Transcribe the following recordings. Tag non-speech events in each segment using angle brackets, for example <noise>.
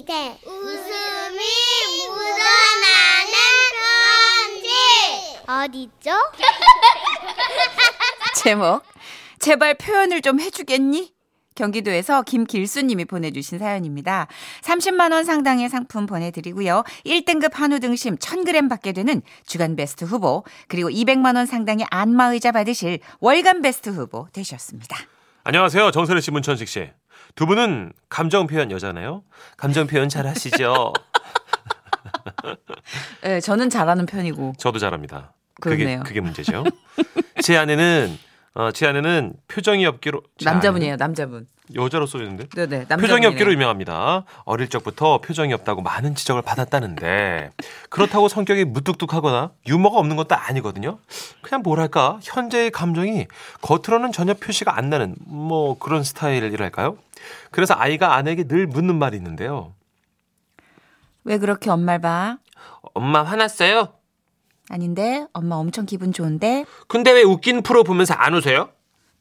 시대 웃음이 묻어나는 편지 어디죠? <laughs> 제목 제발 표현을 좀 해주겠니? 경기도에서 김길수님이 보내주신 사연입니다. 30만 원 상당의 상품 보내드리고요. 1등급 한우 등심 1000g 받게 되는 주간 베스트 후보 그리고 200만 원 상당의 안마의자 받으실 월간 베스트 후보 되셨습니다. 안녕하세요. 정선혜 씨, 문천식 씨. 두 분은 감정 표현 여자네요. 감정 표현 잘 하시죠? 네, 저는 잘하는 편이고. 저도 잘합니다. 그렇네요. 그게, 그게 문제죠. 제 아내는 어, 제 아내는 표정이 없기로 제 남자분이에요, 남자분. 여자로 써있는데 네네, 남자분. 표정이 없기로 유명합니다. 어릴 적부터 표정이 없다고 많은 지적을 받았다는데 그렇다고 성격이 무뚝뚝하거나 유머가 없는 것도 아니거든요. 그냥 뭐랄까 현재의 감정이 겉으로는 전혀 표시가 안 나는 뭐 그런 스타일이랄까요? 그래서 아이가 아내에게 늘 묻는 말이 있는데요. 왜 그렇게 엄마를 봐? 엄마 화났어요? 아닌데, 엄마 엄청 기분 좋은데? 근데 왜 웃긴 프로 보면서 안 웃어요?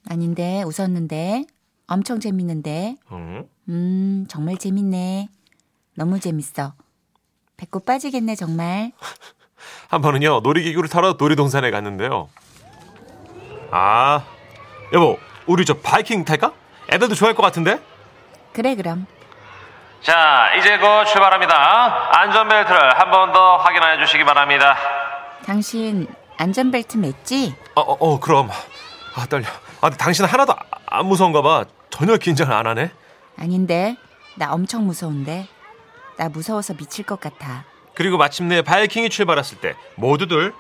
아닌데, 웃었는데? 엄청 재밌는데? 응? 음, 정말 재밌네. 너무 재밌어. 배꼽 빠지겠네, 정말. <laughs> 한 번은요 놀이기구를 타러 놀이동산에 갔는데요. 아 여보 우리 저 바이킹 탈까? 애들도 좋아할 것 같은데? 그래, 그럼. 자 이제 곧 출발합니다. 안전벨트를 한 번 더 확인해 주시기 바랍니다. 당신 안전벨트 맸지? 어, 어, 어, 그럼 아 떨려. 아 당신 하나도 아- 안 무서운가 봐. 전혀 긴장을 안 하네. 아닌데. 나 엄청 무서운데. 나 무서워서 미칠 것 같아. 그리고 마침내 바이킹이 출발했을 때 모두들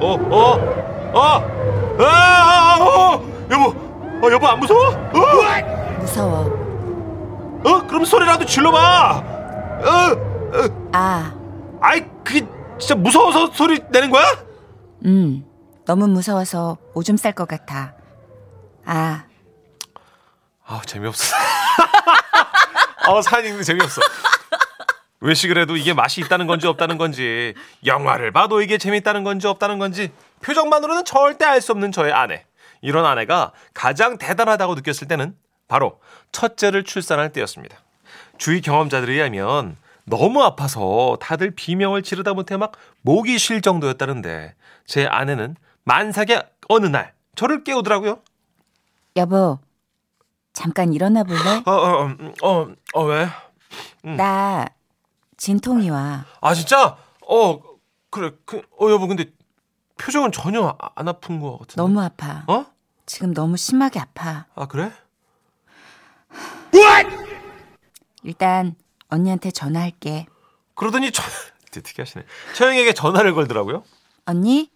어, 어, 어, 아, 아, 어, 여보, 어, 여보 안 무서워? 어? 무서워. 어? 그럼 소리라도 질러봐. 어, 어, 아, 아이 그게 진짜 무서워서 소리 내는 거야? 음. 너무 무서워서 오줌 쌀 것 같아. 아, 아 재미없어. 어 사연 읽는 재미없어. 외식을 해도 이게 맛이 있다는 건지 없다는 건지 영화를 봐도 이게 재밌다는 건지 없다는 건지 표정만으로는 절대 알 수 없는 저의 아내. 이런 아내가 가장 대단하다고 느꼈을 때는 바로 첫째를 출산할 때였습니다. 주위 경험자들에 의하면 너무 아파서 다들 비명을 지르다 못해 막 목이 쉴 정도였다는데 제 아내는 만삭의 어느 날 저를 깨우더라고요. 여보. 잠깐 일어나 볼래? 어, 어, 음, 어, 어, 왜? 나 진통이 와. 아, 진짜? 어, 그래. 그, 어, 여보, 근데 표정은 전혀 아- 안 아픈 것 같은데. 너무 아파. 어? 지금 너무 심하게 아파. 아, 그래? 일단 언니한테 전화할게. 그러더니 저, <laughs> 특이하시네. 처형에게 전화를 걸더라고요. 언니,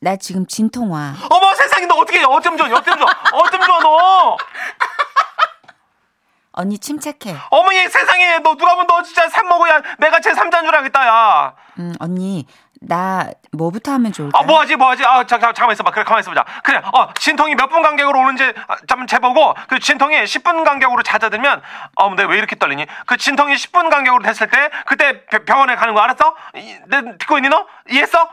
나 지금 진통 와. 어머, 세상에, 너 어떻게, 어쩜 줘, 어쩜 줘, 어쩜 줘, 너! 언니 침착해. 어머, 얘 세상에, 너 누가 보면 너 진짜 산 먹어야 내가 제 3자인 줄 알겠다, 야. 음, 언니, 나 뭐부터 하면 좋을까? 아, 뭐 하지, 뭐 하지? 아, 자, 자, 잠깐만 있어봐. 그래, 가만히 있어보자. 그래, 어, 진통이 몇 분 간격으로 오는지, 아, 잠 재보고, 그 진통이 10분 간격으로 잦아들면, 어, 근데 왜 이렇게 떨리니? 그 진통이 10분 간격으로 됐을 때, 그때 벼- 병원에 가는 거 알았어? 이, 내, 듣고 있니, 너? 이해했어?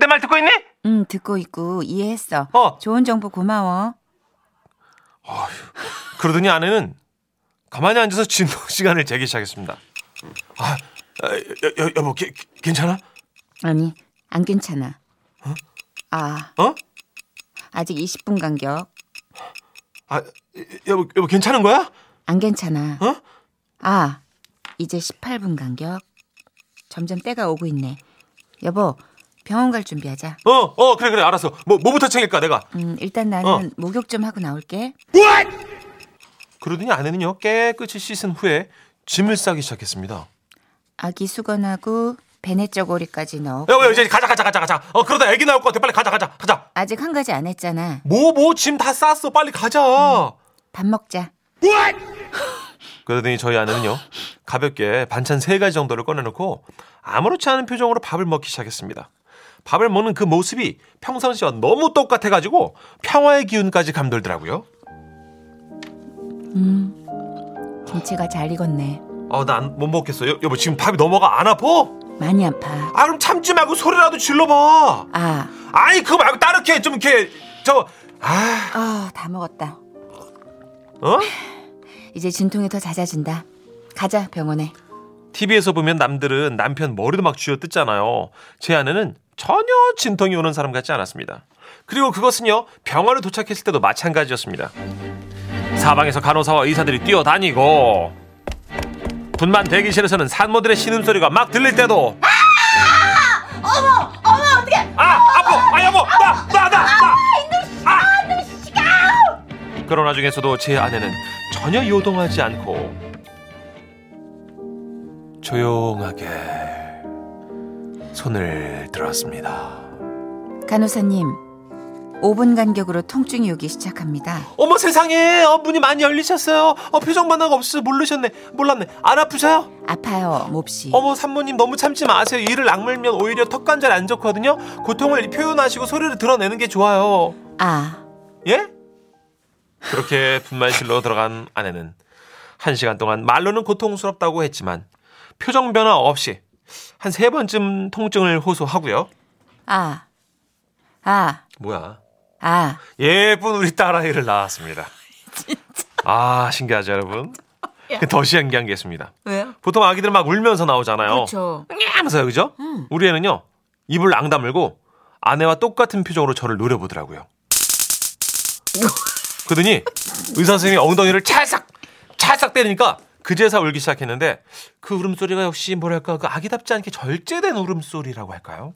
내 말 듣고 있니? 응, 듣고 있고 이해했어. 어. 좋은 정보 고마워. 그러더니 아내는 가만히 앉아서 진통 시간을 재기 시작했습니다. 아, 아, 여, 여, 여보, 게, 괜찮아? 아니, 안 괜찮아. 아, 어? 아직 20분 간격. 아, 여보, 여보, 괜찮은 거야? 안 괜찮아. 어? 아, 이제 18분 간격. 점점 때가 오고 있네. 여보, 병원 갈 준비하자. 어, 어, 그래, 그래, 알았어. 뭐, 뭐부터 챙길까, 내가? 음, 일단 나는 어. 목욕 좀 하고 나올게. 그러더니 아내는요, 깨끗이 씻은 후에 짐을 싸기 시작했습니다. 아기 수건하고 베네 쪼고리까지 넣어. 여보, 이제 가자, 가자, 가자, 가자. 어, 그러다 애기 나올 것 같아. 빨리 가자, 가자, 가자. 아직 한 가지 안 했잖아. 뭐, 뭐, 짐 다 쌌어. 빨리 가자. 밥 먹자. <laughs> 그러더니 저희 아내는요, 가볍게 반찬 세 가지 정도를 꺼내놓고 아무렇지 않은 표정으로 밥을 먹기 시작했습니다. 밥을 먹는 그 모습이 평상시와 너무 똑같아가지고 평화의 기운까지 감돌더라고요. 김치가 잘 익었네. 어, 나못 먹겠어. 여, 여보, 지금 밥이 넘어가 안 아파? 많이 아파. 아, 그럼 참지 말고 소리라도 질러봐. 아, 아니, 그거 말고 따르게 좀 이렇게, 저, 아, 아, 다 먹었다. 어? 이제 진통이 더 잦아진다. 가자 병원에. TV에서 보면 남들은 남편 머리도 막 쥐어 뜯잖아요. 제 아내는 전혀 진통이 오는 사람 같지 않았습니다. 그리고 그것은요, 병원에 도착했을 때도 마찬가지였습니다. 사방에서 간호사와 의사들이 뛰어다니고, 분만 대기실에서는 산모들의 신음소리가 막 들릴 때도, 어머! 어머, 어떡해! 아! 아파! 아, 여보! 나! 나! 나! 나! 아! 그러나 중에서도 제 아내는 전혀 요동하지 않고, 조용하게 손을 들었습니다. 간호사님, 5분 간격으로 통증이 오기 시작합니다. 어머 세상에 어, 문이 많이 열리셨어요. 어, 표정 변화가 없어서 모르셨네. 몰랐네. 안 아프세요? 아파요, 몹시. 어머 산모님 너무 참지 마세요. 이를 악물면 오히려 턱 관절 안 좋거든요. 고통을 표현하시고 소리를 드러내는 게 좋아요. 아, 예? 그렇게 분만실로 들어간 아내는 한 시간 동안 말로는 고통스럽다고 했지만 표정 변화 없이 한 세 번쯤 통증을 호소하고요. 아, 아, 뭐야? 아. 예쁜 우리 딸아이를 낳았습니다. <laughs> 아 신기하죠 여러분? 더 신기한 게 있습니다. 왜요? 보통 아기들 막 울면서 나오잖아요. 그렇죠. 하면서요, 그죠? 우리 애는요, 입을 앙 다물고 아내와 똑같은 표정으로 저를 노려보더라고요. <laughs> 그러더니 의사 선생님이 엉덩이를 찰싹, 찰싹 때리니까 그제서 울기 시작했는데 그 울음소리가 역시 뭐랄까 그 아기답지 않게 절제된 울음소리라고 할까요?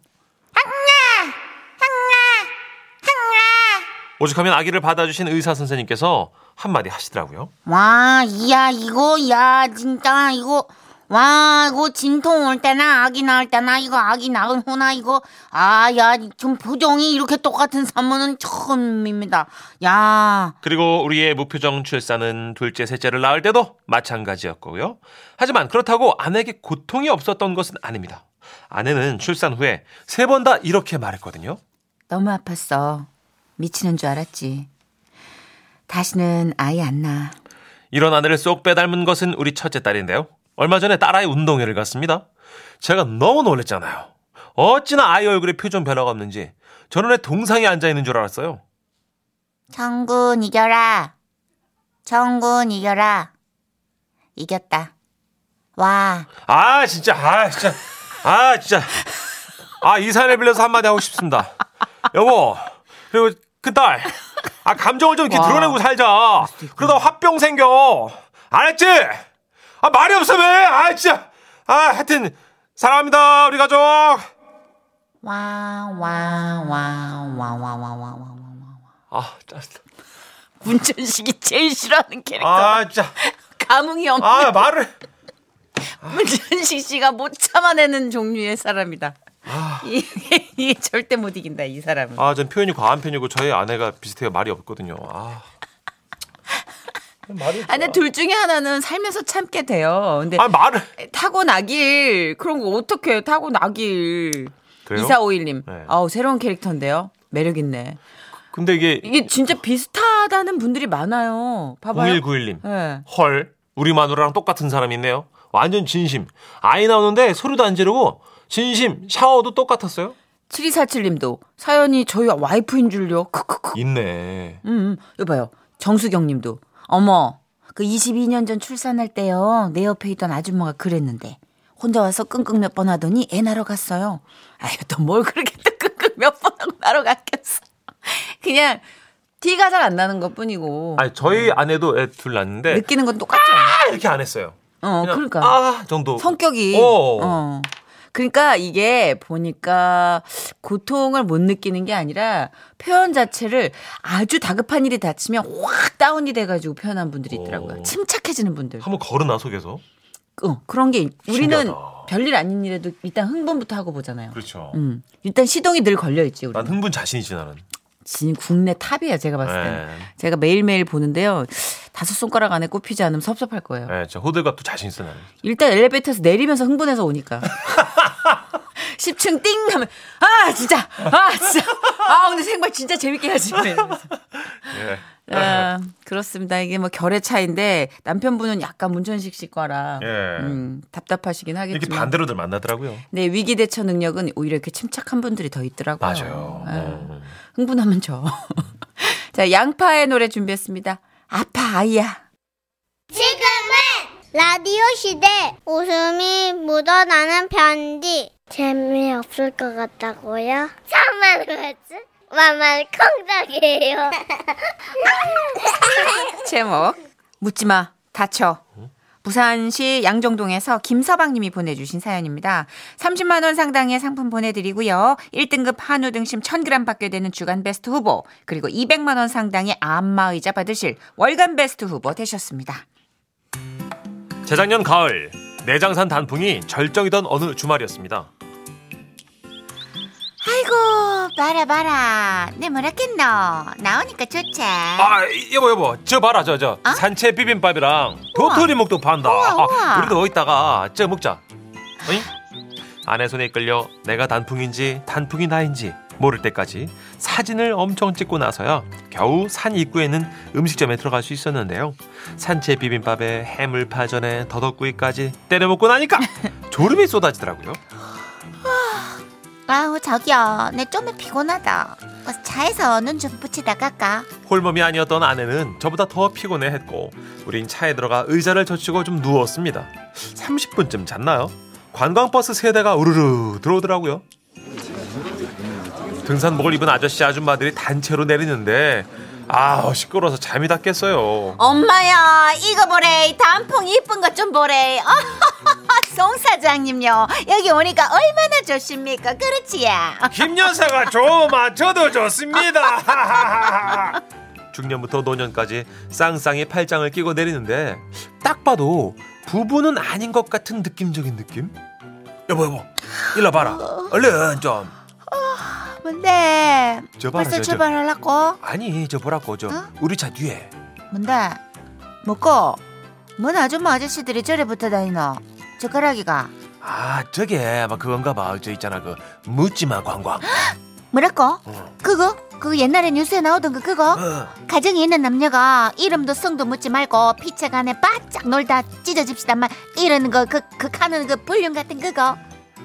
오죽하면 아기를 받아주신 의사 선생님께서 한마디 하시더라고요. 와, 야, 이거, 야, 진짜, 이거, 와, 이거 진통 올 때나 아기 낳을 때나 이거 아기 낳은 후나 이거, 아, 야, 좀 표정이 이렇게 똑같은 산모는 처음입니다. 야, 그리고 우리의 무표정 출산은 둘째, 셋째를 낳을 때도 마찬가지였고요. 하지만 그렇다고 아내에게 고통이 없었던 것은 아닙니다. 아내는 출산 후에 세 번 다 이렇게 말했거든요. 너무 아팠어. 미치는 줄 알았지. 다시는 아이 안 낳아. 이런 아내를 쏙 빼닮은 것은 우리 첫째 딸인데요. 얼마 전에 딸아이 운동회를 갔습니다. 제가 너무 놀랐잖아요. 어찌나 아이 얼굴에 표정 변화가 없는지 저는 왜 동상에 앉아 있는 줄 알았어요. 청군 이겨라. 청군 이겨라. 이겼다. 와, 아 진짜 아 진짜 아 진짜 아 이 사연을 빌려서 한마디 하고 싶습니다. 여보 그리고 그 딸. 아 감정을 좀 이렇게 <laughs> 와. 드러내고 살자. 그러다 화병 생겨. 알았지? 아 말이 없어 왜? 아 진짜. 아 하여튼 사랑합니다 우리 가족. 와, 와, 와, 와, 와, 와, 와, 와, 와. 아 짜증나. 문천식이 제일 싫어하는 캐릭터. 아 진짜. 감흥이 없는 아 말을. <laughs> 문천식 씨가 못 참아내는 종류의 사람이다. <laughs> 이게, 이게 절대 못 이긴다, 이 사람은. 아 전 표현이 과한 편이고 저희 아내가 비슷해요 말이 없거든요. 아. 말이 없어. 아, 근데 둘 중에 하나는 살면서 참게 돼요. 근데 아 말을. 타고 나길 그런 거 어떻게 타고 나길. 그래요? 2451님. 네. 아우, 새로운 캐릭터인데요. 매력 있네. 근데 이게 이게 진짜 비슷하다는 분들이 많아요. 봐봐요. 0191님. 네. 헐, 우리 마누라랑 똑같은 사람이 있네요. 완전 진심. 아이 나오는데 소리도 안 지르고 진심 샤워도 똑같았어요. 7247님도 사연이 저희 와이프인 줄요. 크크크. 있네. 음, 음. 이거 봐요. 정수경 님도. 어머, 그 22년 전 출산할 때요. 내 옆에 있던 아줌마가 그랬는데. 혼자 와서 끙끙 몇 번 하더니 애 낳으러 갔어요. 아유, 또 뭘 그렇게 또 끙끙 몇 번 하고 낳으러 갔겠어. 그냥 티가 잘 안 나는 것 뿐이고. 아니 저희 아내도 애 둘 낳는데 느끼는 건 똑같죠. 아, 이렇게 안 했어요. 어, 그러니까. 아 정도. 성격이. 어. 어. 그러니까 이게 보니까 고통을 못 느끼는 게 아니라 표현 자체를 아주 다급한 일이 닥치면 확 다운이 돼가지고 표현한 분들이 있더라고요. 어. 침착해지는 분들. 한번 걸어놔 속에서. 어, 그런 게 우리는 신기하다. 별일 아닌 일에도 일단 흥분부터 하고 보잖아요. 그렇죠. 음, 일단 시동이 늘 걸려 있지. 난 흥분 자신이지 나는. 진 국내 탑이야 제가 봤을 때. 는 네. 제가 매일매일 보는데요. 다섯 손가락 안에 꼽히지 않으면 섭섭할 거예요. 네, 저 호들갑도 자신 있어 나는. 일단 엘리베이터에서 내리면서 흥분해서 오니까. <laughs> 10층 띵 하면 아 진짜 아 진짜 아 근데 생방 진짜 재밌게 하지. <laughs> 예. 아, 그렇습니다. 이게 뭐 결의 차인데 남편분은 약간 문천식 씨 거라 예. 음, 답답하시긴 이렇게 하겠지만. 반대로들 만나더라고요. 네 위기 대처 능력은 오히려 이렇게 침착한 분들이 더 있더라고요. 맞아요. 아, 어. 흥분하면 져. <laughs> 자 양파의 노래 준비했습니다. 아파 아이야. 지금은 라디오 시대 웃음이 묻어나는 편지 재미없을 것 같다고요? 참말 그랬지? 만만 콩닥이에요 <laughs> 제목 묻지마 다쳐 부산시 양정동에서 김서방님이 보내주신 사연입니다. 30만 원 상당의 상품 보내드리고요. 1등급 한우 등심 1000g 받게 되는 주간 베스트 후보 그리고 200만 원 상당의 안마의자 받으실 월간 베스트 후보 되셨습니다. 재작년 가을 내장산 단풍이 절정이던 어느 주말이었습니다. 봐라 봐라 내 뭐라겠노 나오니까 좋지 아 여보 여보 저 봐라 저저 산채 비빔밥이랑 도토리 묵도 판다. 우와, 우와. 아, 우리도 이따가 저 먹자. 어이? 아내 손에 끌려 내가 단풍인지 단풍이 나인지 모를 때까지 사진을 엄청 찍고 나서야 겨우 산 입구에는 음식점에 들어갈 수 있었는데요. 산채 비빔밥에 해물파전에 더덕구이까지 때려 먹고 나니까 <laughs> 졸음이 쏟아지더라고요. 아우 저기요 내좀 피곤하다 어서 차에서 눈 좀 붙이다 갈까 홀몸이 아니었던 아내는 저보다 더 피곤해했고 우린 차에 들어가 의자를 젖히고 좀 누웠습니다. 30분쯤 잤나요? 관광버스 세 대가 우르르 들어오더라고요. 등산복을 입은 아저씨 아줌마들이 단체로 내리는데 아 시끄러워서 잠이 다 깼어요. 엄마야 이거 보래 단풍 이쁜 것 좀 보래 송 <laughs> 사장님요. 여기 오니까 얼마나 좋습니까? 그렇지야 김 여사가 좋으면 저도 좋습니다. <laughs> 중년부터 노년까지 쌍쌍이 팔짱을 끼고 내리는데 딱 봐도 부부는 아닌 것 같은 느낌적인 느낌? 여보 여보 일로 봐라. 얼른 좀. 뭔데? 저 봐라, 벌써 저, 저. 출발하려고? 아니 저 보라고 저. 어? 우리 차 뒤에. 뭔데? 먹고? 뭔 아줌마 아저씨들이 저래 붙어 다니노 젓가락이가. 아 저게 막 그건가 봐 저 있잖아 그 묻지마 관광 뭐랄까? 어. 그거? 그 옛날에 뉴스에 나오던 거 그거? 어. 가정이 있는 남녀가 이름도 성도 묻지 말고 피차간에 바짝 놀다 찢어집시다 말 이러는 거그 그 하는 그 불륜 같은 그거.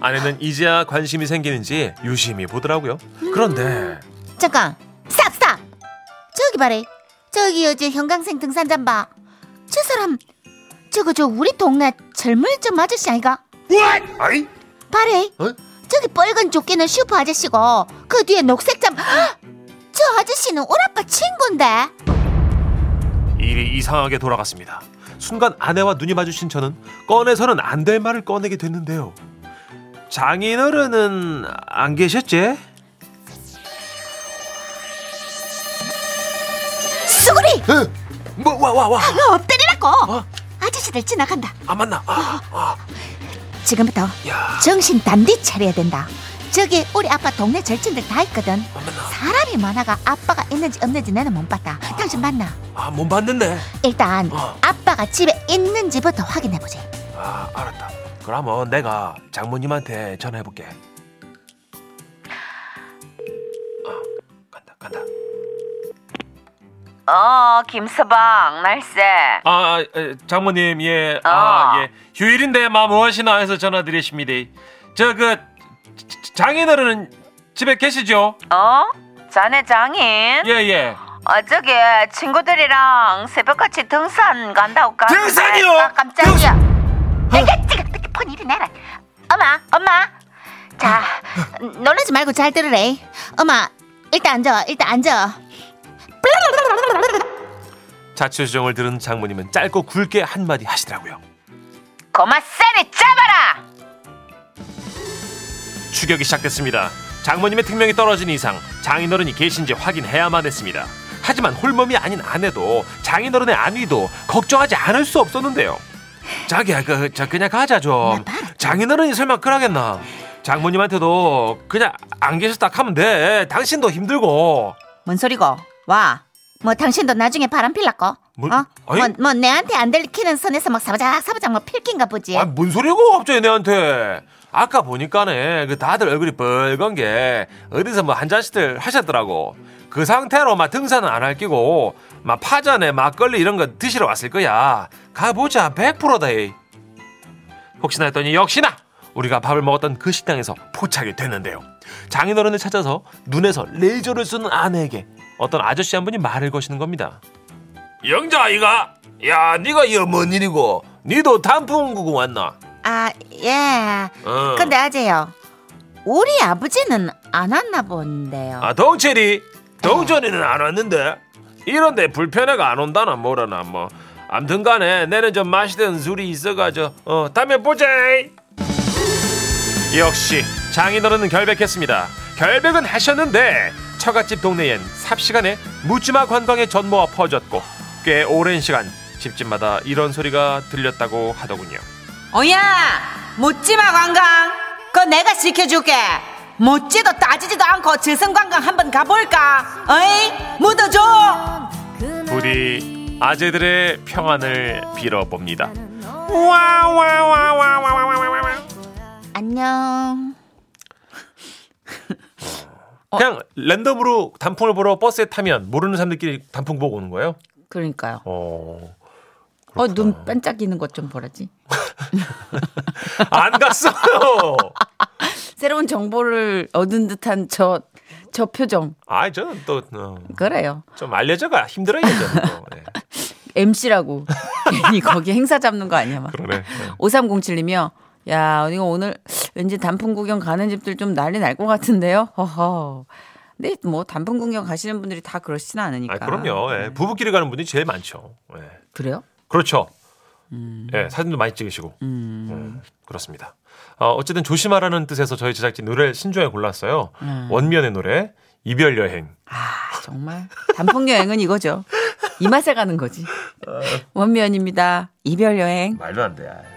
아내는 이제야 관심이 생기는지 유심히 보더라고요. 그런데. 잠깐. stop stop. 저기 봐래 저기 어제 형광색 등산잠바 저 사람 저거 저 우리 동네 젊을점 아저씨 아이가 아이 봐래 어? 저기 빨간 조끼는 슈퍼 아저씨고 그 뒤에 녹색 잠 저 아저씨는 우리 아빠 친구인데 일이 이상하게 돌아갔습니다. 순간 아내와 눈이 마주친 저는 꺼내서는 안 될 말을 꺼내게 됐는데요. 장인어른은 안 계셨지? 수구리 뭐 와 와 와. 너 엎드리라고 어? 아저씨들 지나간다 안 만나. 아, 아. 지금부터 야, 정신 단디 차려야 된다 저기 우리 아빠 동네 절친들 다 있거든 안 만나. 사람이 많아가 아빠가 있는지 없는지 나는 못 봤다 당신 봤나 아, 못 봤는데. 일단 어. 아빠가 집에 있는지부터 확인해 보지 아, 알았다. 그러면 내가 장모님한테 전화해 볼게. 어 김서방 날쌔 아, 에, 장모님, 예, 어. 아, 예, 휴일인데 마 무엇이나 해서 전화드리십니다. 저 그 장인어른은 집에 계시죠? 어? 자네 장인? 예, 예. 어, 저기 친구들이랑 새벽같이 등산 간다고 까 등산이요? 아, 깜짝이야 이게 지금 폰 이리 내라 엄마 엄마 자 놀라지 말고 잘 들으래 엄마 일단 앉아 일단 앉아 자초지종을 들은 장모님은 짧고 굵게 한마디 하시더라고요. 고마싸리 잡아라 추격이 시작됐습니다. 장모님의 특명이 떨어진 이상 장인어른이 계신지 확인해야만 했습니다. 하지만 홀몸이 아닌 아내도 장인어른의 안위도 걱정하지 않을 수 없었는데요. 자기야, 그, 저 그냥 가자 좀. 장인어른이 설마 그러겠나? 장모님한테도 그냥 안 계셨다 하면 돼. 당신도 힘들고. 뭔 소리고 와 뭐 당신도 나중에 바람 필라고 뭐, 어? 아니. 뭐, 뭐 내한테 안 들키는 선에서 막 사바작 사바작 뭐 필긴가 보지 아, 뭔 소리고 갑자기 내한테? 아까 보니까네 그 다들 얼굴이 빨간 게 어디서 뭐 한 잔씩들 하셨더라고. 그 상태로 막 등산은 안 할 끼고 막 파전에 막걸리 이런 거 드시러 왔을 거야. 가보자 100%다. 이. 혹시나 했더니 역시나 우리가 밥을 먹었던 그 식당에서 포착이 됐는데요. 장인어른을 찾아서 눈에서 레이저를 쏘는 아내에게 어떤 아저씨 한 분이 말을 거시는 겁니다. 영자 아이가 야 네가 이거 뭔 일이고 니도 단풍구구 왔나? 아, 예. 어. 근데 아재요. 우리 아버지는 안 왔나 본데요. 아 동철이 동철이는 안 왔는데 이런데 불편해가 안 온다나 뭐라나 뭐 암튼간에 내는 좀 마시던 술이 있어가지고 어 다음에 보자 역시 장인어른은 결백했습니다 결백은 하셨는데 처갓집 동네엔 삽시간에 묻지마 관광의 전모가 퍼졌고 꽤 오랜 시간 집집마다 이런 소리가 들렸다고 하더군요. 어야 묻지마 관광 그거 내가 지켜줄게. 묻지도 따지지도 않고 즉흥관광 한번 가볼까? 어이 묻어줘. 부디 아재들의 평안을 빌어봅니다. 안녕. 그냥 랜덤으로 단풍을 보러 버스에 타면 모르는 사람들끼리 단풍 보고 오는 거예요? 그러니까요. 어. 어, 눈 반짝이는 것 좀 보라지. <laughs> 안 갔어요. <laughs> 새로운 정보를 얻은 듯한 저, 저 표정. 아, 저는 또, 어, 그래요. 좀 알려져가 힘들어요, 저는 또. 네. <laughs> MC라고. 괜히 거기 행사 잡는 거 아니야, 막. 그러네. 네. 5307님이요. 야, 이거 오늘 왠지 단풍 구경 가는 집들 좀 난리 날 것 같은데요? 허허. 근데 뭐 단풍 구경 가시는 분들이 다 그렇지는 않으니까. 아, 그럼요. 예. 부부끼리 가는 분들이 제일 많죠. 예. 그래요? 그렇죠. 음. 예, 사진도 많이 찍으시고. 예, 그렇습니다. 어, 어쨌든 조심하라는 뜻에서 저희 제작진 노래 신중에 골랐어요. 음. 원면의 노래, 이별 여행. 아, 정말. 단풍 여행은 이거죠. 이 맛에 가는 거지. <laughs> 원면입니다. 이별 여행. 말도 안 돼.